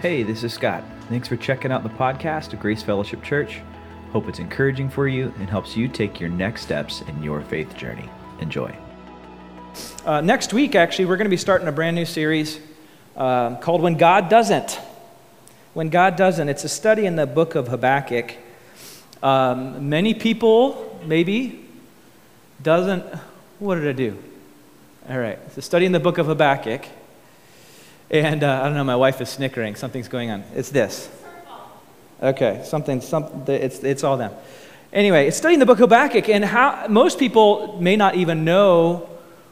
Hey, this is Scott. Thanks for checking out the podcast of Grace Fellowship Church. Hope it's encouraging for you and helps you take your next steps in your faith journey. Enjoy. Uh, next week, actually, we're going to be starting a brand new series uh, called When God Doesn't. When God Doesn't. It's a study in the book of Habakkuk. Um, many people, maybe, doesn't. What did I do? All right, it's a study in the book of Habakkuk. And uh, I don't know, my wife is snickering. Something's going on. It's this. Okay, something, some, it's, it's all them. Anyway, it's studying the book of Habakkuk, and how most people may not even know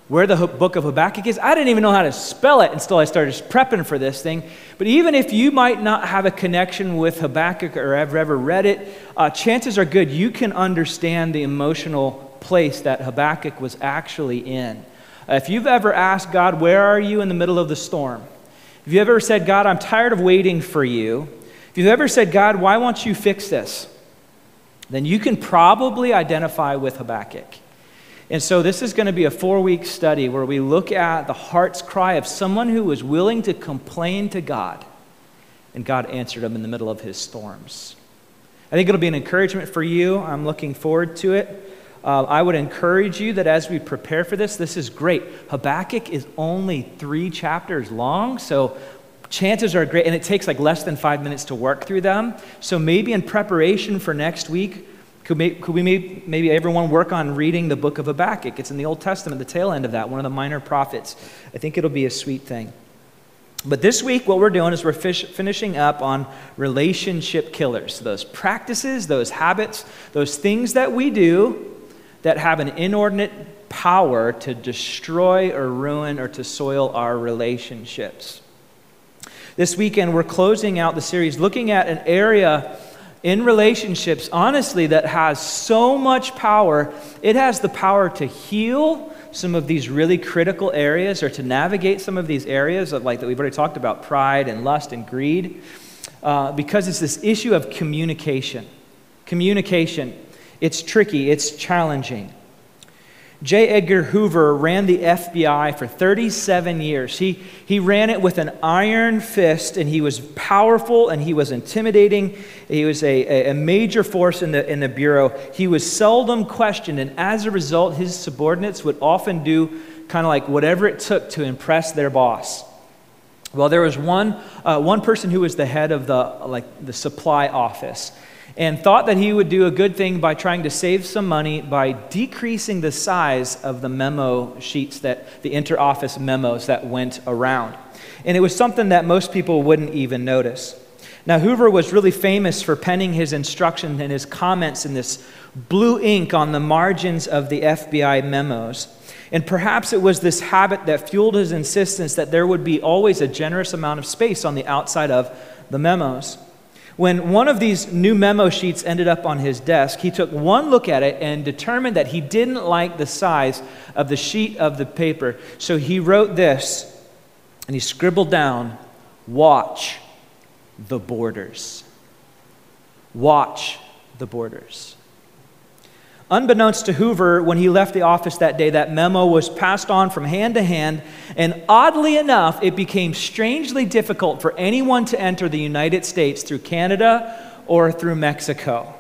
where the book of Habakkuk is. I didn't even know how to spell it until I started prepping for this thing. But even if you might not have a connection with Habakkuk or have ever read it, uh, chances are good you can understand the emotional place that Habakkuk was actually in. Uh, if you've ever asked God, Where are you in the middle of the storm? If you ever said, God, I'm tired of waiting for you, if you've ever said, God, why won't you fix this? Then you can probably identify with Habakkuk. And so, this is going to be a four week study where we look at the heart's cry of someone who was willing to complain to God, and God answered him in the middle of his storms. I think it'll be an encouragement for you. I'm looking forward to it. Uh, I would encourage you that as we prepare for this, this is great. Habakkuk is only three chapters long, so chances are great, and it takes like less than five minutes to work through them. So maybe in preparation for next week, could, we, could we maybe, maybe everyone work on reading the book of Habakkuk? It's in the Old Testament, the tail end of that, one of the minor prophets. I think it'll be a sweet thing. But this week, what we're doing is we're fish, finishing up on relationship killers those practices, those habits, those things that we do that have an inordinate power to destroy or ruin or to soil our relationships. This weekend, we're closing out the series looking at an area in relationships, honestly, that has so much power. It has the power to heal some of these really critical areas or to navigate some of these areas of like that we've already talked about pride and lust and greed uh, because it's this issue of communication communication it's tricky it's challenging J. Edgar Hoover ran the FBI for 37 years. He, he ran it with an iron fist, and he was powerful and he was intimidating. He was a, a major force in the, in the Bureau. He was seldom questioned, and as a result, his subordinates would often do kind of like whatever it took to impress their boss. Well, there was one, uh, one person who was the head of the, like, the supply office and thought that he would do a good thing by trying to save some money by decreasing the size of the memo sheets that the interoffice memos that went around. And it was something that most people wouldn't even notice. Now, Hoover was really famous for penning his instructions and his comments in this blue ink on the margins of the FBI memos. And perhaps it was this habit that fueled his insistence that there would be always a generous amount of space on the outside of the memos. When one of these new memo sheets ended up on his desk, he took one look at it and determined that he didn't like the size of the sheet of the paper. So he wrote this and he scribbled down, Watch the borders. Watch the borders. Unbeknownst to Hoover, when he left the office that day, that memo was passed on from hand to hand, and oddly enough, it became strangely difficult for anyone to enter the United States through Canada or through Mexico.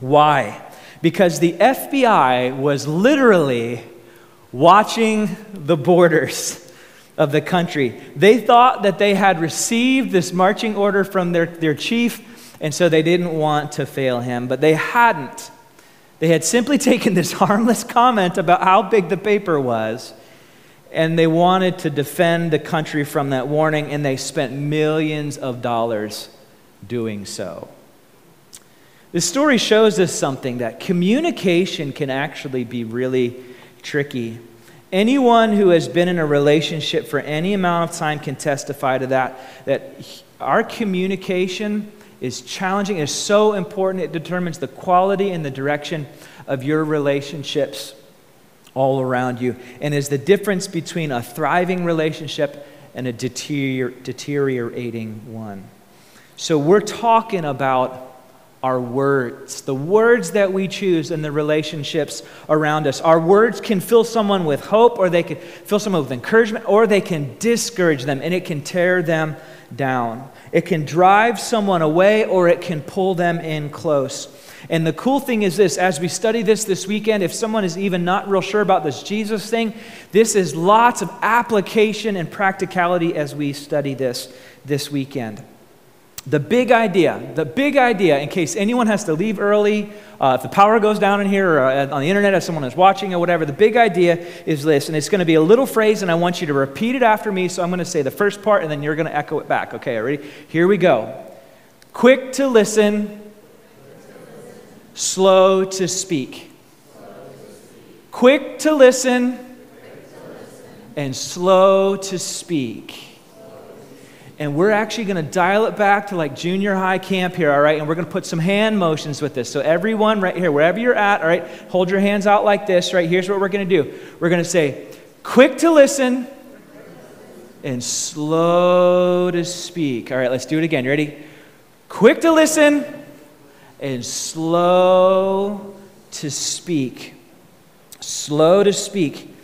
Why? Because the FBI was literally watching the borders of the country. They thought that they had received this marching order from their, their chief, and so they didn't want to fail him, but they hadn't. They had simply taken this harmless comment about how big the paper was, and they wanted to defend the country from that warning, and they spent millions of dollars doing so. This story shows us something that communication can actually be really tricky. Anyone who has been in a relationship for any amount of time can testify to that, that our communication is challenging, is so important. It determines the quality and the direction of your relationships all around you, and is the difference between a thriving relationship and a deterior- deteriorating one. So, we're talking about our words, the words that we choose in the relationships around us. Our words can fill someone with hope, or they can fill someone with encouragement, or they can discourage them, and it can tear them down. It can drive someone away or it can pull them in close. And the cool thing is this as we study this this weekend, if someone is even not real sure about this Jesus thing, this is lots of application and practicality as we study this this weekend. The big idea, the big idea, in case anyone has to leave early, uh, if the power goes down in here or uh, on the internet, if someone is watching or whatever, the big idea is this, and it's going to be a little phrase, and I want you to repeat it after me. So I'm going to say the first part, and then you're going to echo it back. Okay, ready? Here we go. Quick to listen, slow to speak. Quick to listen, and slow to speak and we're actually going to dial it back to like junior high camp here, all right? And we're going to put some hand motions with this. So, everyone right here, wherever you're at, all right, hold your hands out like this, right? Here's what we're going to do we're going to say, quick to listen and slow to speak. All right, let's do it again. You ready? Quick to listen and slow to speak. Slow to speak.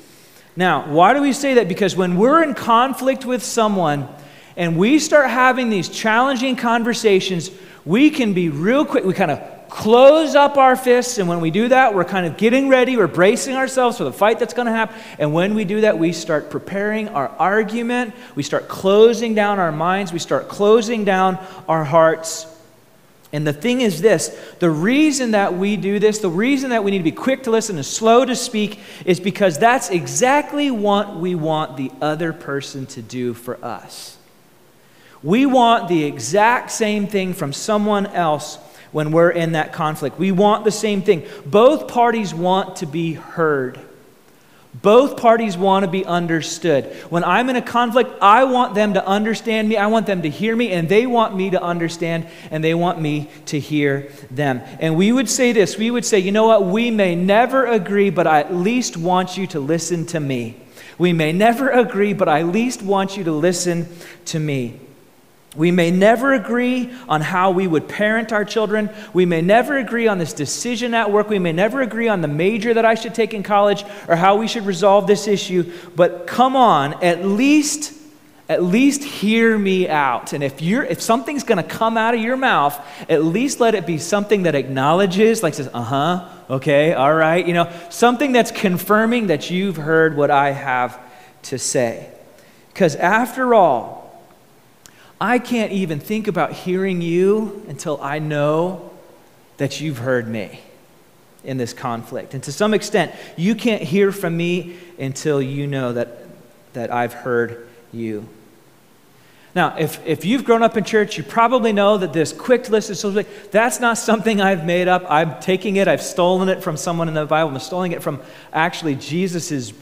Now, why do we say that? Because when we're in conflict with someone, and we start having these challenging conversations, we can be real quick. We kind of close up our fists, and when we do that, we're kind of getting ready, we're bracing ourselves for the fight that's going to happen. And when we do that, we start preparing our argument, we start closing down our minds, we start closing down our hearts. And the thing is this the reason that we do this, the reason that we need to be quick to listen and slow to speak, is because that's exactly what we want the other person to do for us. We want the exact same thing from someone else when we're in that conflict. We want the same thing. Both parties want to be heard. Both parties want to be understood. When I'm in a conflict, I want them to understand me. I want them to hear me, and they want me to understand, and they want me to hear them. And we would say this we would say, you know what? We may never agree, but I at least want you to listen to me. We may never agree, but I at least want you to listen to me. We may never agree on how we would parent our children. We may never agree on this decision at work. We may never agree on the major that I should take in college or how we should resolve this issue. But come on, at least at least hear me out. And if you're if something's going to come out of your mouth, at least let it be something that acknowledges like says, "Uh-huh, okay, all right," you know, something that's confirming that you've heard what I have to say. Cuz after all, I can't even think about hearing you until I know that you've heard me in this conflict. And to some extent, you can't hear from me until you know that, that I've heard you. Now, if, if you've grown up in church, you probably know that this quick list of social that's not something I've made up. I'm taking it, I've stolen it from someone in the Bible. I'm stealing it from actually Jesus'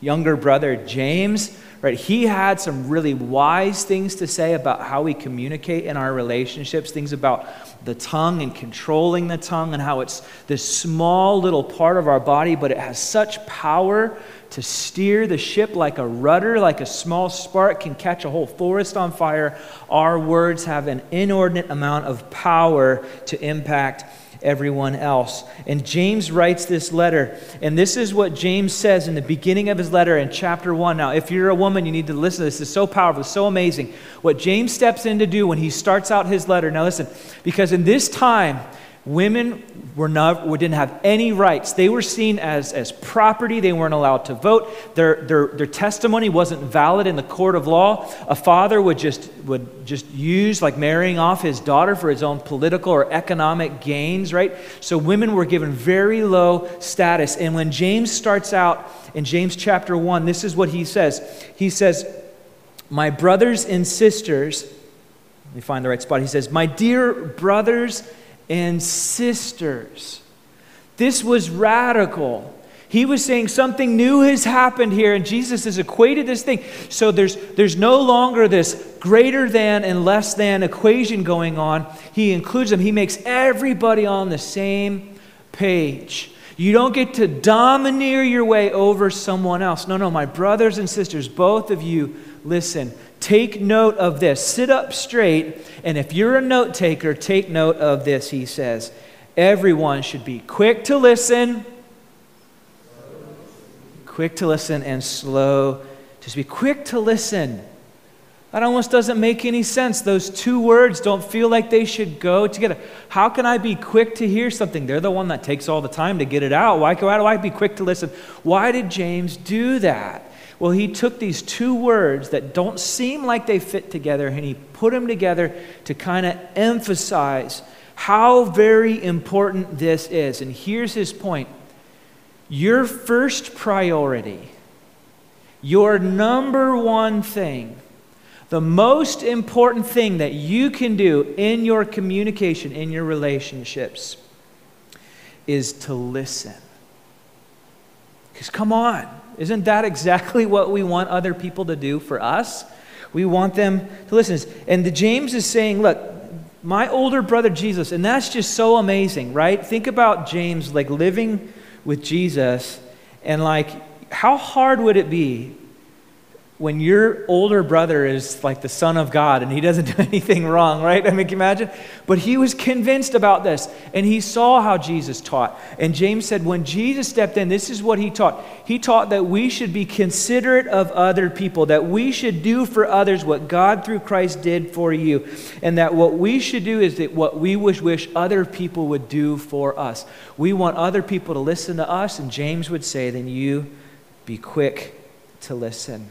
younger brother, James right? He had some really wise things to say about how we communicate in our relationships, things about the tongue and controlling the tongue, and how it's this small little part of our body, but it has such power to steer the ship like a rudder, like a small spark can catch a whole forest on fire. Our words have an inordinate amount of power to impact everyone else. And James writes this letter, and this is what James says in the beginning of his letter in chapter 1. Now, if you're a woman, you need to listen to this. is so powerful, so amazing. What James steps in to do when he starts out his letter. Now, listen, because in this time, Women were not, didn't have any rights. They were seen as, as property. They weren't allowed to vote. Their, their, their testimony wasn't valid in the court of law. A father would just, would just use, like marrying off his daughter for his own political or economic gains, right? So women were given very low status. And when James starts out in James chapter 1, this is what he says. He says, My brothers and sisters, let me find the right spot. He says, My dear brothers and sisters. This was radical. He was saying something new has happened here, and Jesus has equated this thing. So there's, there's no longer this greater than and less than equation going on. He includes them, he makes everybody on the same page. You don't get to domineer your way over someone else. No, no, my brothers and sisters, both of you, listen. Take note of this. Sit up straight, and if you're a note taker, take note of this, he says. Everyone should be quick to listen, quick to listen, and slow to speak. Quick to listen. That almost doesn't make any sense. Those two words don't feel like they should go together. How can I be quick to hear something? They're the one that takes all the time to get it out. Why, why do I be quick to listen? Why did James do that? Well, he took these two words that don't seem like they fit together and he put them together to kind of emphasize how very important this is. And here's his point your first priority, your number one thing, the most important thing that you can do in your communication, in your relationships, is to listen. Because come on, isn't that exactly what we want other people to do for us? We want them to listen. And the James is saying, look, my older brother Jesus, and that's just so amazing, right? Think about James like living with Jesus and like how hard would it be when your older brother is like the son of God and he doesn't do anything wrong, right? I mean, can you imagine? But he was convinced about this and he saw how Jesus taught. And James said, when Jesus stepped in, this is what he taught. He taught that we should be considerate of other people, that we should do for others what God through Christ did for you, and that what we should do is that what we wish, wish other people would do for us. We want other people to listen to us, and James would say, then you be quick to listen.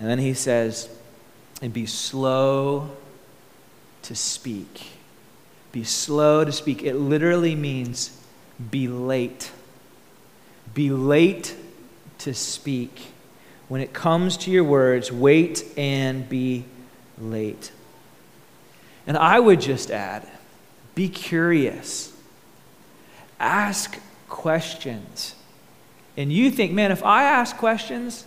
And then he says, and be slow to speak. Be slow to speak. It literally means be late. Be late to speak. When it comes to your words, wait and be late. And I would just add be curious, ask questions. And you think, man, if I ask questions,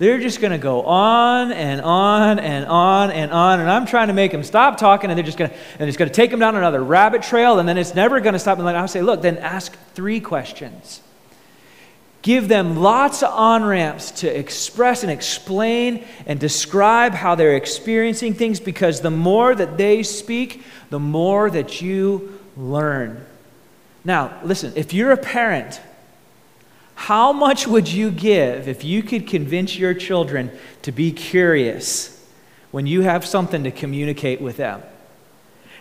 they're just going to go on and on and on and on. And I'm trying to make them stop talking, and they're just going to, and it's going to take them down another rabbit trail, and then it's never going to stop. And I'll say, look, then ask three questions. Give them lots of on ramps to express and explain and describe how they're experiencing things because the more that they speak, the more that you learn. Now, listen, if you're a parent, how much would you give if you could convince your children to be curious when you have something to communicate with them?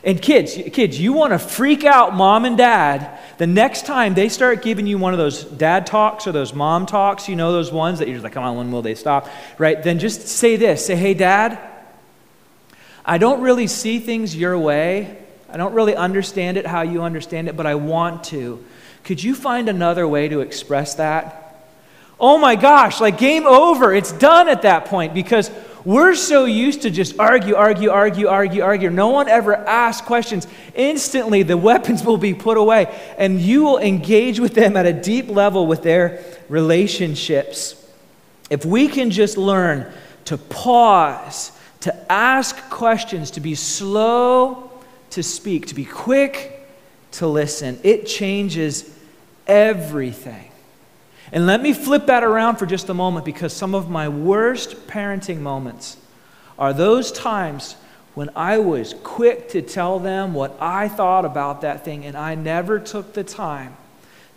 And kids, kids, you want to freak out mom and dad the next time they start giving you one of those dad talks or those mom talks, you know, those ones that you're just like, come on, when will they stop? Right? Then just say this say, hey, dad, I don't really see things your way. I don't really understand it how you understand it, but I want to. Could you find another way to express that? Oh my gosh, like game over. It's done at that point because we're so used to just argue, argue, argue, argue, argue. No one ever asks questions. Instantly, the weapons will be put away, and you will engage with them at a deep level with their relationships. If we can just learn to pause, to ask questions, to be slow to speak, to be quick to listen. It changes everything. And let me flip that around for just a moment because some of my worst parenting moments are those times when I was quick to tell them what I thought about that thing and I never took the time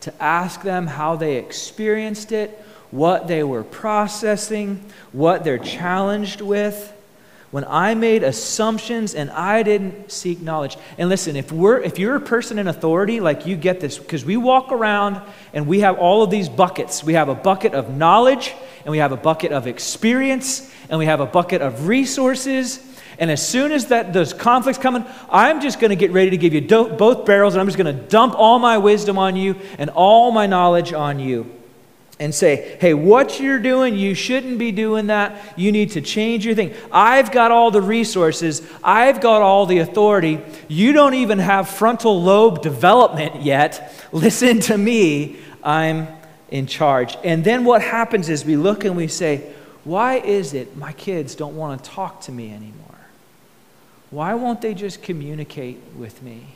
to ask them how they experienced it, what they were processing, what they're challenged with when I made assumptions and I didn't seek knowledge. And listen, if we're if you're a person in authority, like you get this, because we walk around and we have all of these buckets. We have a bucket of knowledge, and we have a bucket of experience, and we have a bucket of resources. And as soon as that those conflicts coming, I'm just going to get ready to give you do- both barrels, and I'm just going to dump all my wisdom on you and all my knowledge on you and say, hey, what you're doing, you shouldn't be doing that. You need to change your thing. I've got all the resources, I've got all the authority. You don't even have frontal lobe development yet. Listen to me, I'm in charge. And then what happens is we look and we say, why is it my kids don't want to talk to me anymore? Why won't they just communicate with me?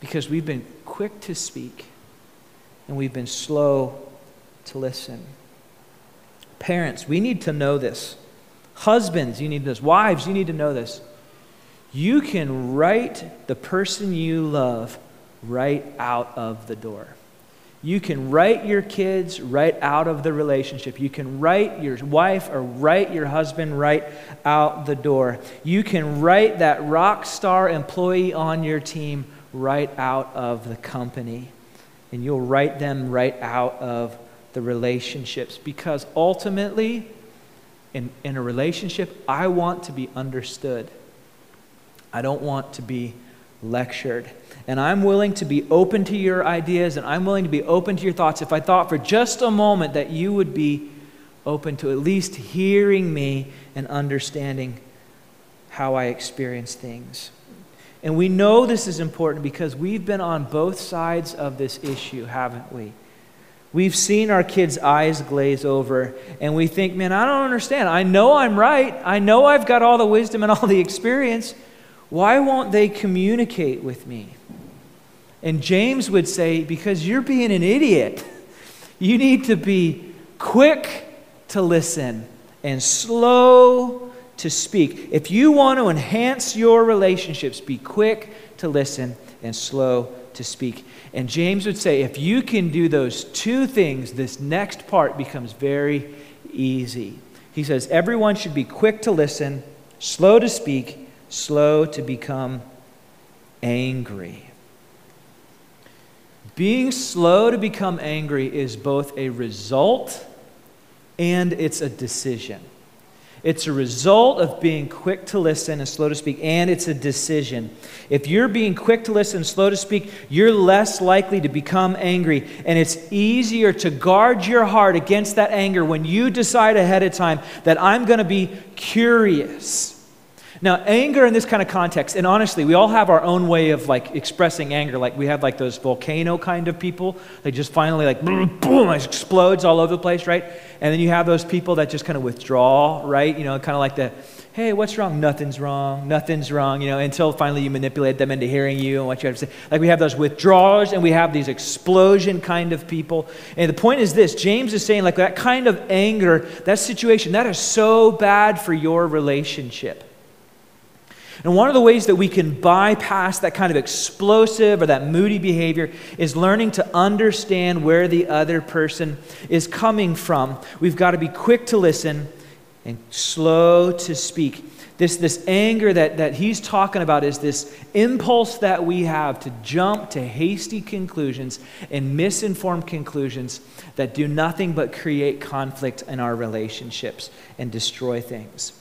Because we've been quick to speak and we've been slow to listen. Parents, we need to know this. Husbands, you need this. Wives, you need to know this. You can write the person you love right out of the door. You can write your kids right out of the relationship. You can write your wife or write your husband right out the door. You can write that rock star employee on your team right out of the company. And you'll write them right out of the relationships because ultimately, in, in a relationship, I want to be understood. I don't want to be lectured. And I'm willing to be open to your ideas and I'm willing to be open to your thoughts if I thought for just a moment that you would be open to at least hearing me and understanding how I experience things. And we know this is important because we've been on both sides of this issue, haven't we? We've seen our kids' eyes glaze over, and we think, man, I don't understand. I know I'm right. I know I've got all the wisdom and all the experience. Why won't they communicate with me? And James would say, Because you're being an idiot. You need to be quick to listen and slow to speak. If you want to enhance your relationships, be quick to listen and slow to speak. And James would say, if you can do those two things, this next part becomes very easy. He says, everyone should be quick to listen, slow to speak, slow to become angry. Being slow to become angry is both a result and it's a decision. It's a result of being quick to listen and slow to speak, and it's a decision. If you're being quick to listen and slow to speak, you're less likely to become angry, and it's easier to guard your heart against that anger when you decide ahead of time that I'm going to be curious. Now, anger in this kind of context, and honestly, we all have our own way of like expressing anger. Like we have like those volcano kind of people. They just finally like boom, boom, it explodes all over the place, right? And then you have those people that just kind of withdraw, right? You know, kind of like the, hey, what's wrong? Nothing's wrong. Nothing's wrong. You know, until finally you manipulate them into hearing you and what you have to say. Like we have those withdrawers and we have these explosion kind of people. And the point is this: James is saying like that kind of anger, that situation, that is so bad for your relationship. And one of the ways that we can bypass that kind of explosive or that moody behavior is learning to understand where the other person is coming from. We've got to be quick to listen and slow to speak. This, this anger that, that he's talking about is this impulse that we have to jump to hasty conclusions and misinformed conclusions that do nothing but create conflict in our relationships and destroy things.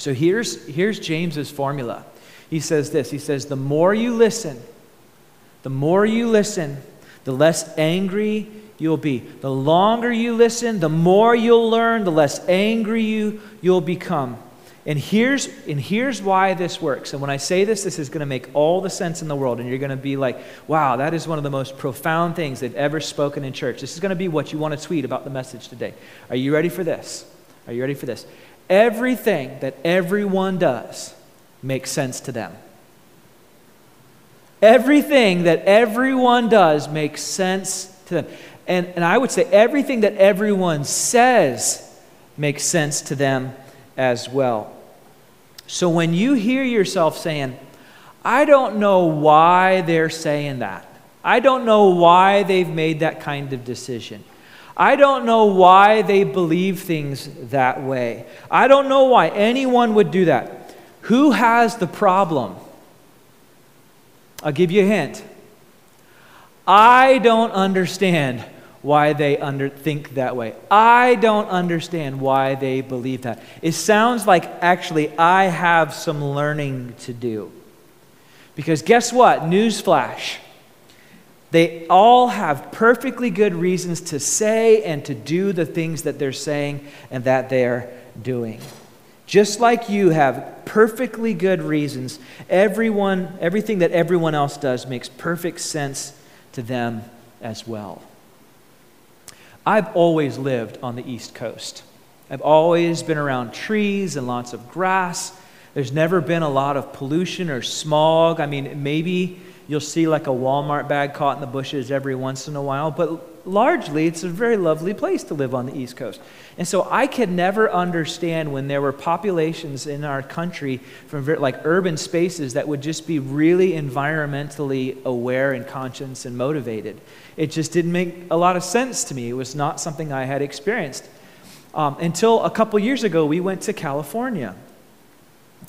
So here's, here's James's formula. He says this He says, The more you listen, the more you listen, the less angry you'll be. The longer you listen, the more you'll learn, the less angry you, you'll become. And here's, and here's why this works. And when I say this, this is going to make all the sense in the world. And you're going to be like, wow, that is one of the most profound things they've ever spoken in church. This is going to be what you want to tweet about the message today. Are you ready for this? Are you ready for this? Everything that everyone does makes sense to them. Everything that everyone does makes sense to them. And, and I would say everything that everyone says makes sense to them as well. So when you hear yourself saying, I don't know why they're saying that, I don't know why they've made that kind of decision. I don't know why they believe things that way. I don't know why anyone would do that. Who has the problem? I'll give you a hint. I don't understand why they under, think that way. I don't understand why they believe that. It sounds like actually I have some learning to do. Because guess what? Newsflash. They all have perfectly good reasons to say and to do the things that they're saying and that they're doing. Just like you have perfectly good reasons, everyone, everything that everyone else does makes perfect sense to them as well. I've always lived on the East Coast. I've always been around trees and lots of grass. There's never been a lot of pollution or smog. I mean, maybe You'll see like a Walmart bag caught in the bushes every once in a while, but largely, it's a very lovely place to live on the East Coast. And so I could never understand when there were populations in our country from very, like urban spaces that would just be really environmentally aware and conscious and motivated. It just didn't make a lot of sense to me. It was not something I had experienced. Um, until a couple years ago, we went to California.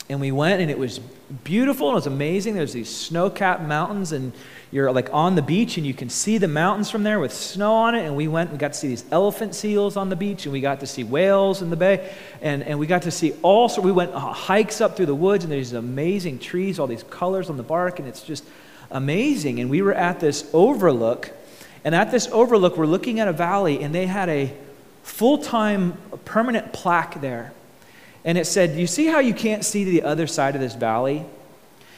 And we went, and it was beautiful. And it was amazing. There's these snow capped mountains, and you're like on the beach, and you can see the mountains from there with snow on it. And we went and got to see these elephant seals on the beach, and we got to see whales in the bay. And, and we got to see all sorts. We went uh, hikes up through the woods, and there's these amazing trees, all these colors on the bark, and it's just amazing. And we were at this overlook. And at this overlook, we're looking at a valley, and they had a full time permanent plaque there. And it said, You see how you can't see the other side of this valley?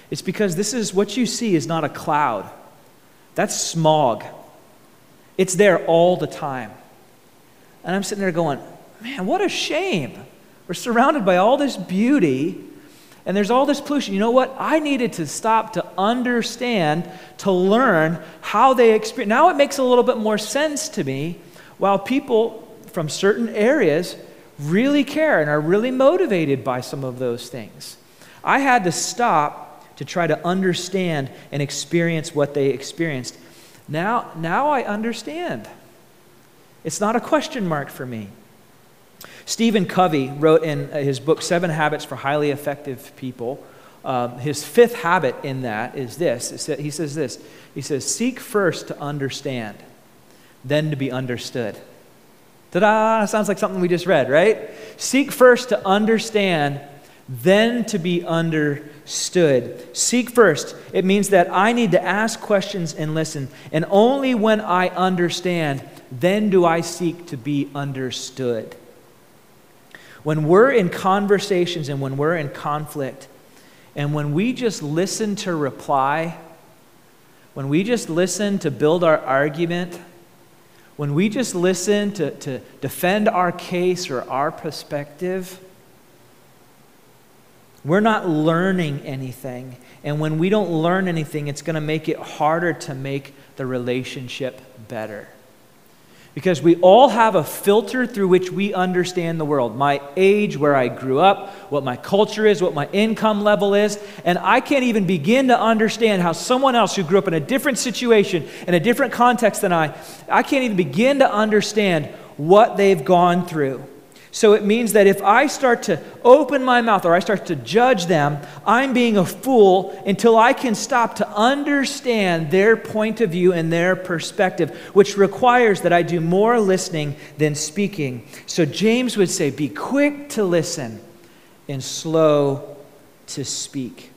It's because this is what you see is not a cloud, that's smog. It's there all the time. And I'm sitting there going, Man, what a shame. We're surrounded by all this beauty, and there's all this pollution. You know what? I needed to stop to understand, to learn how they experience. Now it makes a little bit more sense to me. While people from certain areas really care and are really motivated by some of those things. I had to stop to try to understand and experience what they experienced. Now, now I understand. It's not a question mark for me. Stephen Covey wrote in his book, Seven Habits for Highly Effective People. Um, his fifth habit in that is this. He says this He says, Seek first to understand, then to be understood. Ta da! Sounds like something we just read, right? Seek first to understand, then to be understood. Seek first. It means that I need to ask questions and listen. And only when I understand, then do I seek to be understood. When we're in conversations and when we're in conflict, and when we just listen to reply, when we just listen to build our argument, when we just listen to, to defend our case or our perspective, we're not learning anything. And when we don't learn anything, it's going to make it harder to make the relationship better. Because we all have a filter through which we understand the world. My age, where I grew up, what my culture is, what my income level is. And I can't even begin to understand how someone else who grew up in a different situation, in a different context than I, I can't even begin to understand what they've gone through. So it means that if I start to open my mouth or I start to judge them, I'm being a fool until I can stop to understand their point of view and their perspective, which requires that I do more listening than speaking. So James would say, Be quick to listen and slow to speak.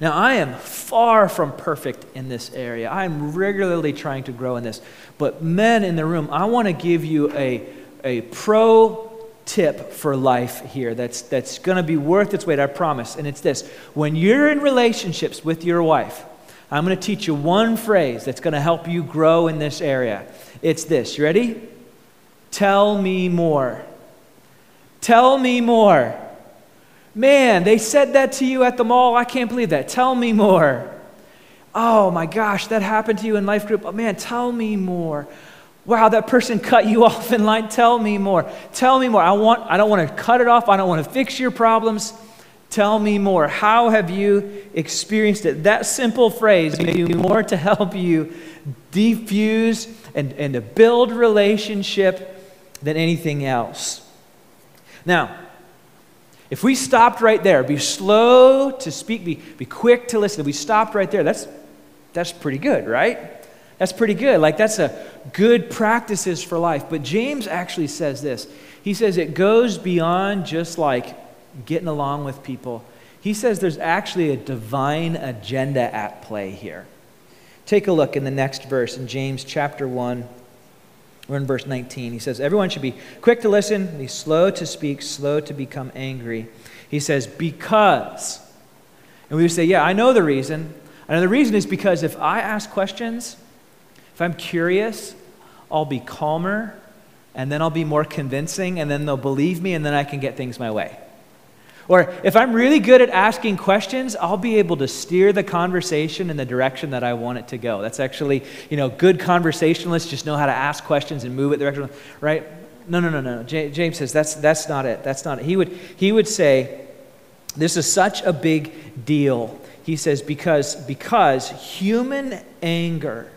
Now, I am far from perfect in this area. I'm regularly trying to grow in this. But, men in the room, I want to give you a a pro tip for life here that's, that's going to be worth its weight, I promise. And it's this when you're in relationships with your wife, I'm going to teach you one phrase that's going to help you grow in this area. It's this. You ready? Tell me more. Tell me more. Man, they said that to you at the mall. I can't believe that. Tell me more. Oh my gosh, that happened to you in life group. Oh, man, tell me more. Wow, that person cut you off in line. Tell me more. Tell me more. I, want, I don't want to cut it off. I don't want to fix your problems. Tell me more. How have you experienced it? That simple phrase may do more to help you defuse and, and to build relationship than anything else. Now, if we stopped right there, be slow to speak, be, be quick to listen, if we stopped right there, that's, that's pretty good, right? That's pretty good. Like, that's a good practices for life. But James actually says this. He says it goes beyond just like getting along with people. He says there's actually a divine agenda at play here. Take a look in the next verse in James chapter 1. We're in verse 19. He says, Everyone should be quick to listen, be slow to speak, slow to become angry. He says, Because. And we would say, Yeah, I know the reason. And the reason is because if I ask questions, if I'm curious, I'll be calmer, and then I'll be more convincing, and then they'll believe me, and then I can get things my way. Or if I'm really good at asking questions, I'll be able to steer the conversation in the direction that I want it to go. That's actually, you know, good conversationalists just know how to ask questions and move it the direction, right? No, no, no, no. James says that's, that's not it. That's not it. He would, he would say, this is such a big deal. He says, because, because human anger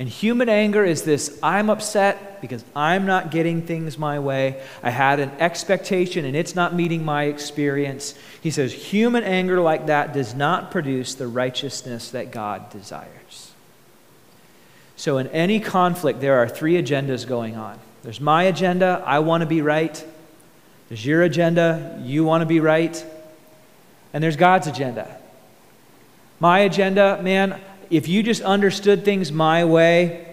and human anger is this I'm upset because I'm not getting things my way. I had an expectation and it's not meeting my experience. He says, human anger like that does not produce the righteousness that God desires. So, in any conflict, there are three agendas going on there's my agenda, I want to be right. There's your agenda, you want to be right. And there's God's agenda. My agenda, man, if you just understood things my way,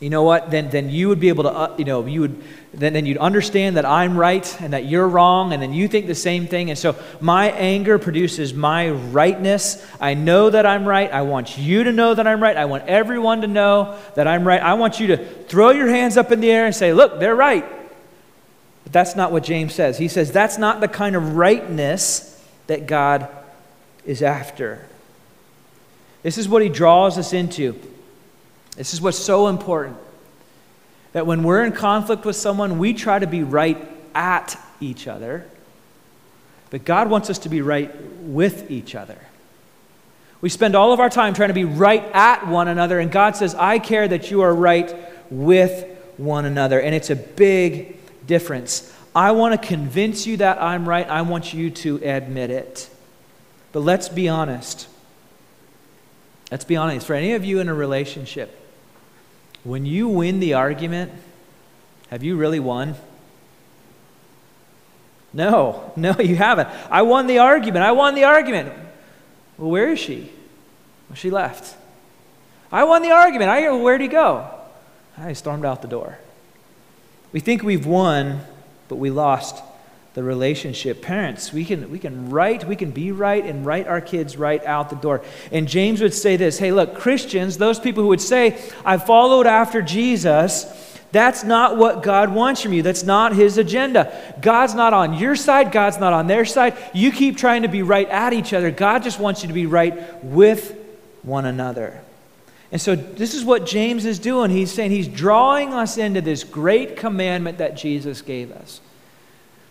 you know what? Then, then you would be able to, uh, you know, you would, then, then you'd understand that I'm right and that you're wrong, and then you think the same thing. And so my anger produces my rightness. I know that I'm right. I want you to know that I'm right. I want everyone to know that I'm right. I want you to throw your hands up in the air and say, look, they're right. But that's not what James says. He says that's not the kind of rightness that God is after. This is what he draws us into. This is what's so important. That when we're in conflict with someone, we try to be right at each other. But God wants us to be right with each other. We spend all of our time trying to be right at one another, and God says, I care that you are right with one another. And it's a big difference. I want to convince you that I'm right. I want you to admit it. But let's be honest. Let's be honest. For any of you in a relationship, when you win the argument, have you really won? No, no, you haven't. I won the argument. I won the argument. Well, where is she? Well, she left. I won the argument. I, where'd he go? I stormed out the door. We think we've won, but we lost the relationship. Parents, we can, we can write, we can be right and write our kids right out the door. And James would say this hey, look, Christians, those people who would say, I followed after Jesus, that's not what God wants from you. That's not his agenda. God's not on your side, God's not on their side. You keep trying to be right at each other. God just wants you to be right with one another. And so, this is what James is doing. He's saying he's drawing us into this great commandment that Jesus gave us.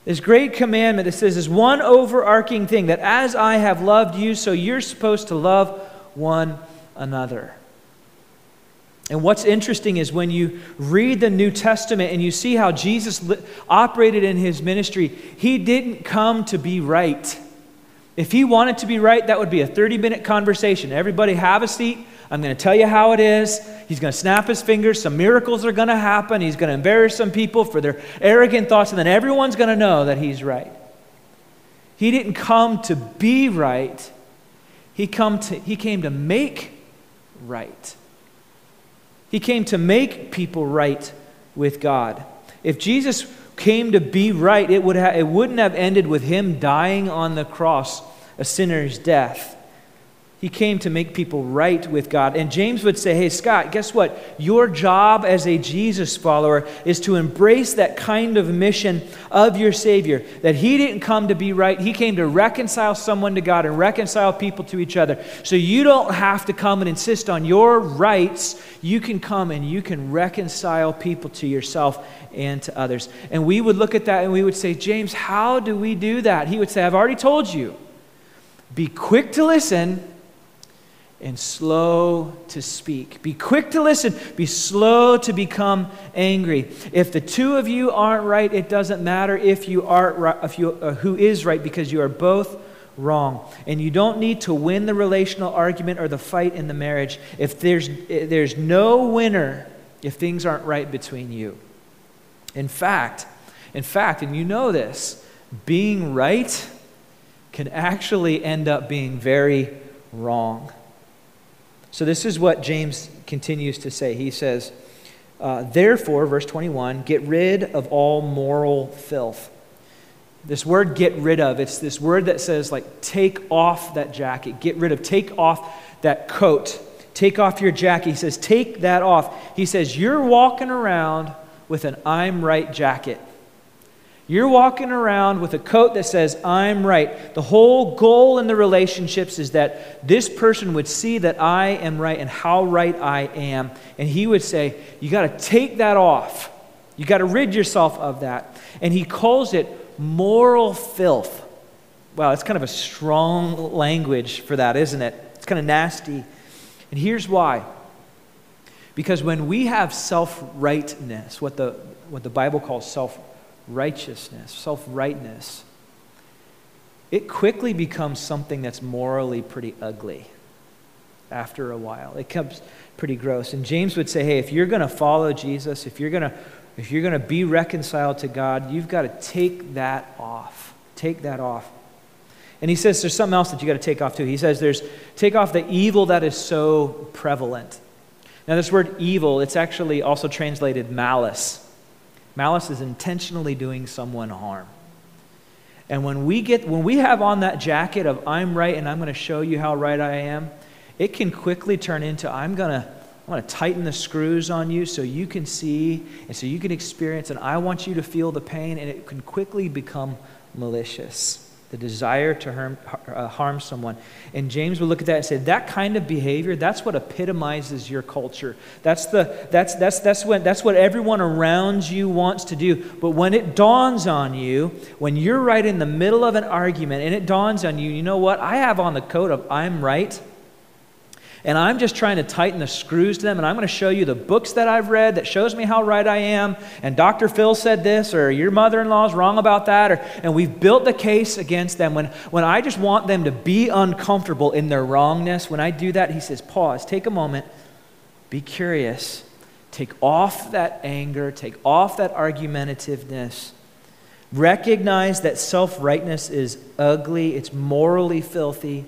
This great commandment that says this one overarching thing that as I have loved you, so you're supposed to love one another. And what's interesting is when you read the New Testament and you see how Jesus li- operated in his ministry, he didn't come to be right. If he wanted to be right, that would be a 30 minute conversation. Everybody have a seat. I'm going to tell you how it is. He's going to snap his fingers. Some miracles are going to happen. He's going to embarrass some people for their arrogant thoughts, and then everyone's going to know that he's right. He didn't come to be right, he, come to, he came to make right. He came to make people right with God. If Jesus came to be right, it, would ha- it wouldn't have ended with him dying on the cross, a sinner's death. He came to make people right with God. And James would say, Hey, Scott, guess what? Your job as a Jesus follower is to embrace that kind of mission of your Savior. That He didn't come to be right, He came to reconcile someone to God and reconcile people to each other. So you don't have to come and insist on your rights. You can come and you can reconcile people to yourself and to others. And we would look at that and we would say, James, how do we do that? He would say, I've already told you. Be quick to listen and slow to speak. Be quick to listen, be slow to become angry. If the two of you aren't right, it doesn't matter if you are if you uh, who is right because you are both wrong. And you don't need to win the relational argument or the fight in the marriage if there's there's no winner if things aren't right between you. In fact, in fact, and you know this, being right can actually end up being very wrong. So, this is what James continues to say. He says, uh, Therefore, verse 21, get rid of all moral filth. This word get rid of, it's this word that says, like, take off that jacket, get rid of, take off that coat, take off your jacket. He says, take that off. He says, you're walking around with an I'm right jacket. You're walking around with a coat that says, I'm right. The whole goal in the relationships is that this person would see that I am right and how right I am. And he would say, You got to take that off. You got to rid yourself of that. And he calls it moral filth. Wow, it's kind of a strong language for that, isn't it? It's kind of nasty. And here's why. Because when we have self rightness, what the, what the Bible calls self righteousness, self rightness, it quickly becomes something that's morally pretty ugly after a while. It becomes pretty gross. And James would say, hey, if you're going to follow Jesus, if you're going to if you're going to be reconciled to God, you've got to take that off. Take that off. And he says there's something else that you got to take off too. He says there's take off the evil that is so prevalent. Now this word evil, it's actually also translated malice. Malice is intentionally doing someone harm. And when we get when we have on that jacket of I'm right and I'm going to show you how right I am, it can quickly turn into I'm going to I want to tighten the screws on you so you can see and so you can experience and I want you to feel the pain and it can quickly become malicious the desire to harm, uh, harm someone. And James would look at that and say, that kind of behavior, that's what epitomizes your culture. That's, the, that's, that's, that's, when, that's what everyone around you wants to do. But when it dawns on you, when you're right in the middle of an argument and it dawns on you, you know what? I have on the coat of I'm right. And I'm just trying to tighten the screws to them. And I'm going to show you the books that I've read that shows me how right I am. And Dr. Phil said this, or your mother in law is wrong about that. Or, and we've built the case against them. When, when I just want them to be uncomfortable in their wrongness, when I do that, he says, pause, take a moment, be curious, take off that anger, take off that argumentativeness. Recognize that self rightness is ugly, it's morally filthy.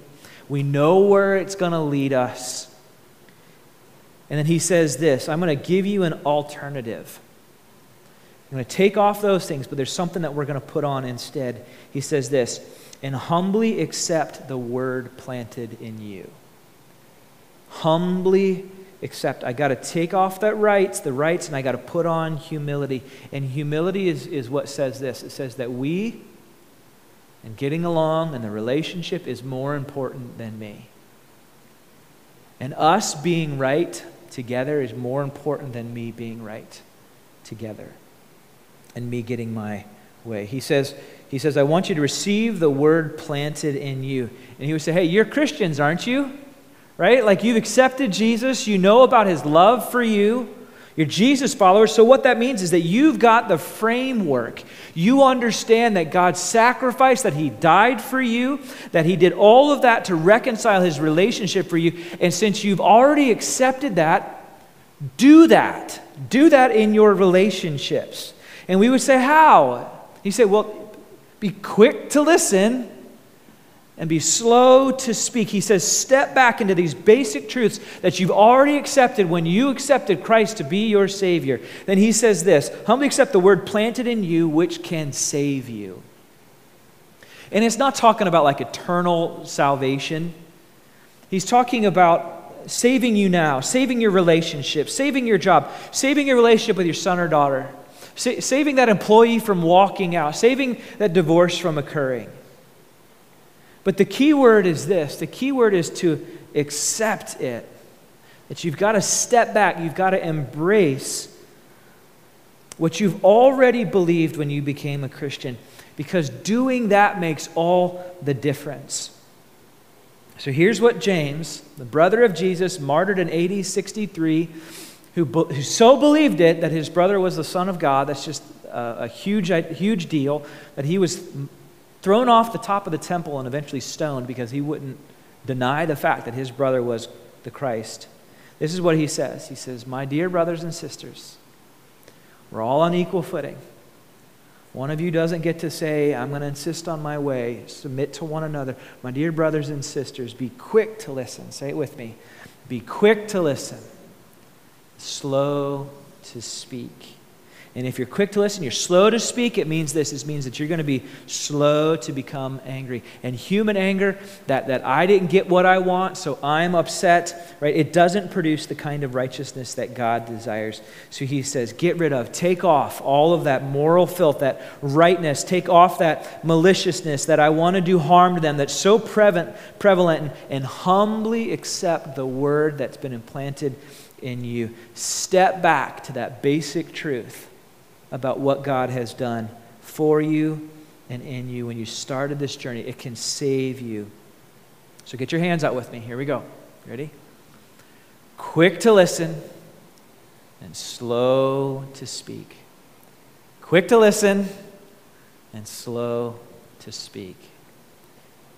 We know where it's going to lead us. And then he says this I'm going to give you an alternative. I'm going to take off those things, but there's something that we're going to put on instead. He says this and humbly accept the word planted in you. Humbly accept. I got to take off that rights, the rights, and I got to put on humility. And humility is, is what says this it says that we and getting along and the relationship is more important than me. And us being right together is more important than me being right together and me getting my way. He says, he says, I want you to receive the word planted in you. And he would say, Hey, you're Christians, aren't you? Right? Like you've accepted Jesus, you know about his love for you. You're Jesus followers. So, what that means is that you've got the framework. You understand that God sacrificed, that He died for you, that He did all of that to reconcile His relationship for you. And since you've already accepted that, do that. Do that in your relationships. And we would say, How? He said, Well, be quick to listen and be slow to speak. He says, step back into these basic truths that you've already accepted when you accepted Christ to be your Savior. Then he says this humbly accept the word planted in you, which can save you. And it's not talking about like eternal salvation, he's talking about saving you now, saving your relationship, saving your job, saving your relationship with your son or daughter, sa- saving that employee from walking out, saving that divorce from occurring. But the key word is this the key word is to accept it. That you've got to step back, you've got to embrace what you've already believed when you became a Christian, because doing that makes all the difference. So here's what James, the brother of Jesus, martyred in AD 63, who, who so believed it that his brother was the Son of God, that's just a, a huge, huge deal, that he was thrown off the top of the temple and eventually stoned because he wouldn't deny the fact that his brother was the Christ. This is what he says He says, My dear brothers and sisters, we're all on equal footing. One of you doesn't get to say, I'm going to insist on my way. Submit to one another. My dear brothers and sisters, be quick to listen. Say it with me. Be quick to listen, slow to speak. And if you're quick to listen, you're slow to speak, it means this. It means that you're going to be slow to become angry. And human anger, that, that I didn't get what I want, so I'm upset, right? It doesn't produce the kind of righteousness that God desires. So he says, get rid of, take off all of that moral filth, that rightness, take off that maliciousness, that I want to do harm to them, that's so prevalent, prevalent and, and humbly accept the word that's been implanted in you. Step back to that basic truth about what God has done for you and in you when you started this journey. It can save you. So get your hands out with me. Here we go. Ready? Quick to listen and slow to speak. Quick to listen and slow to speak.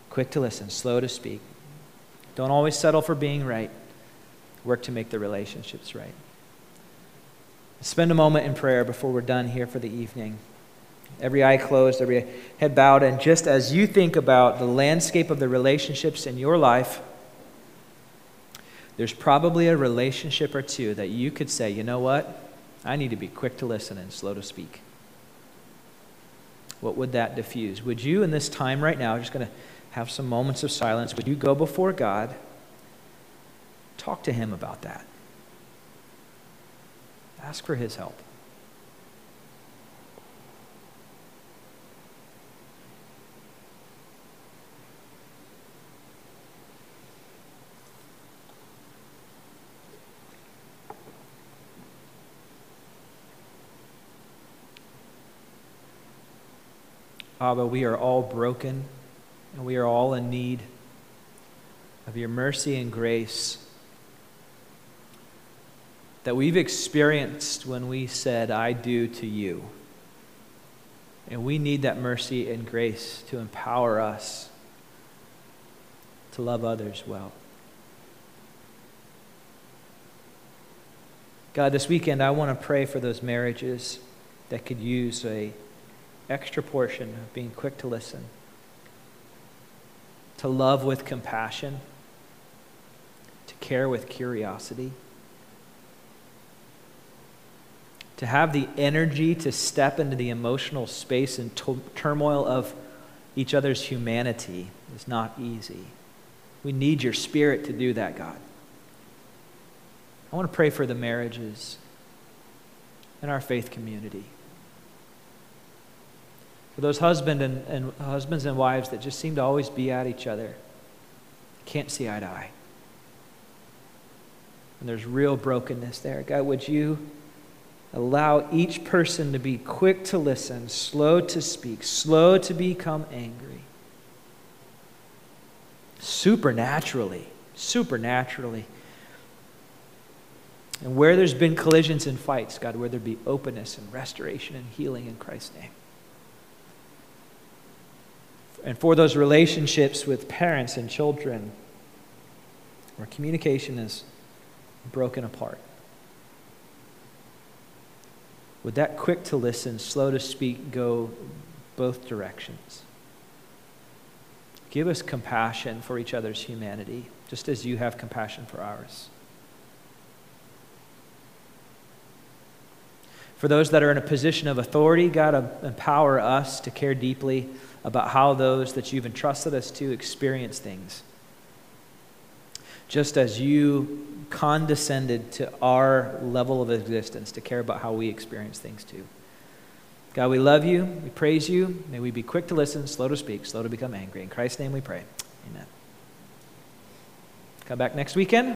Quick to listen, slow to speak. Don't always settle for being right. Work to make the relationships right. Spend a moment in prayer before we're done here for the evening. Every eye closed, every head bowed, and just as you think about the landscape of the relationships in your life, there's probably a relationship or two that you could say, you know what? I need to be quick to listen and slow to speak. What would that diffuse? Would you, in this time right now, just going to have some moments of silence, would you go before God? Talk to Him about that. Ask for his help. Abba, we are all broken and we are all in need of your mercy and grace that we've experienced when we said, I do to you. And we need that mercy and grace to empower us to love others well. God, this weekend I want to pray for those marriages that could use a extra portion of being quick to listen, to love with compassion, to care with curiosity. To have the energy to step into the emotional space and turmoil of each other's humanity is not easy. We need your spirit to do that, God. I want to pray for the marriages in our faith community. For those husband and, and husbands and wives that just seem to always be at each other, can't see eye to eye. And there's real brokenness there. God, would you Allow each person to be quick to listen, slow to speak, slow to become angry. Supernaturally, supernaturally. And where there's been collisions and fights, God, where there be openness and restoration and healing in Christ's name. And for those relationships with parents and children, where communication is broken apart. Would that quick to listen, slow to speak go both directions? Give us compassion for each other's humanity, just as you have compassion for ours. For those that are in a position of authority, God, empower us to care deeply about how those that you've entrusted us to experience things. Just as you condescended to our level of existence to care about how we experience things too. God, we love you. We praise you. May we be quick to listen, slow to speak, slow to become angry. In Christ's name we pray. Amen. Come back next weekend.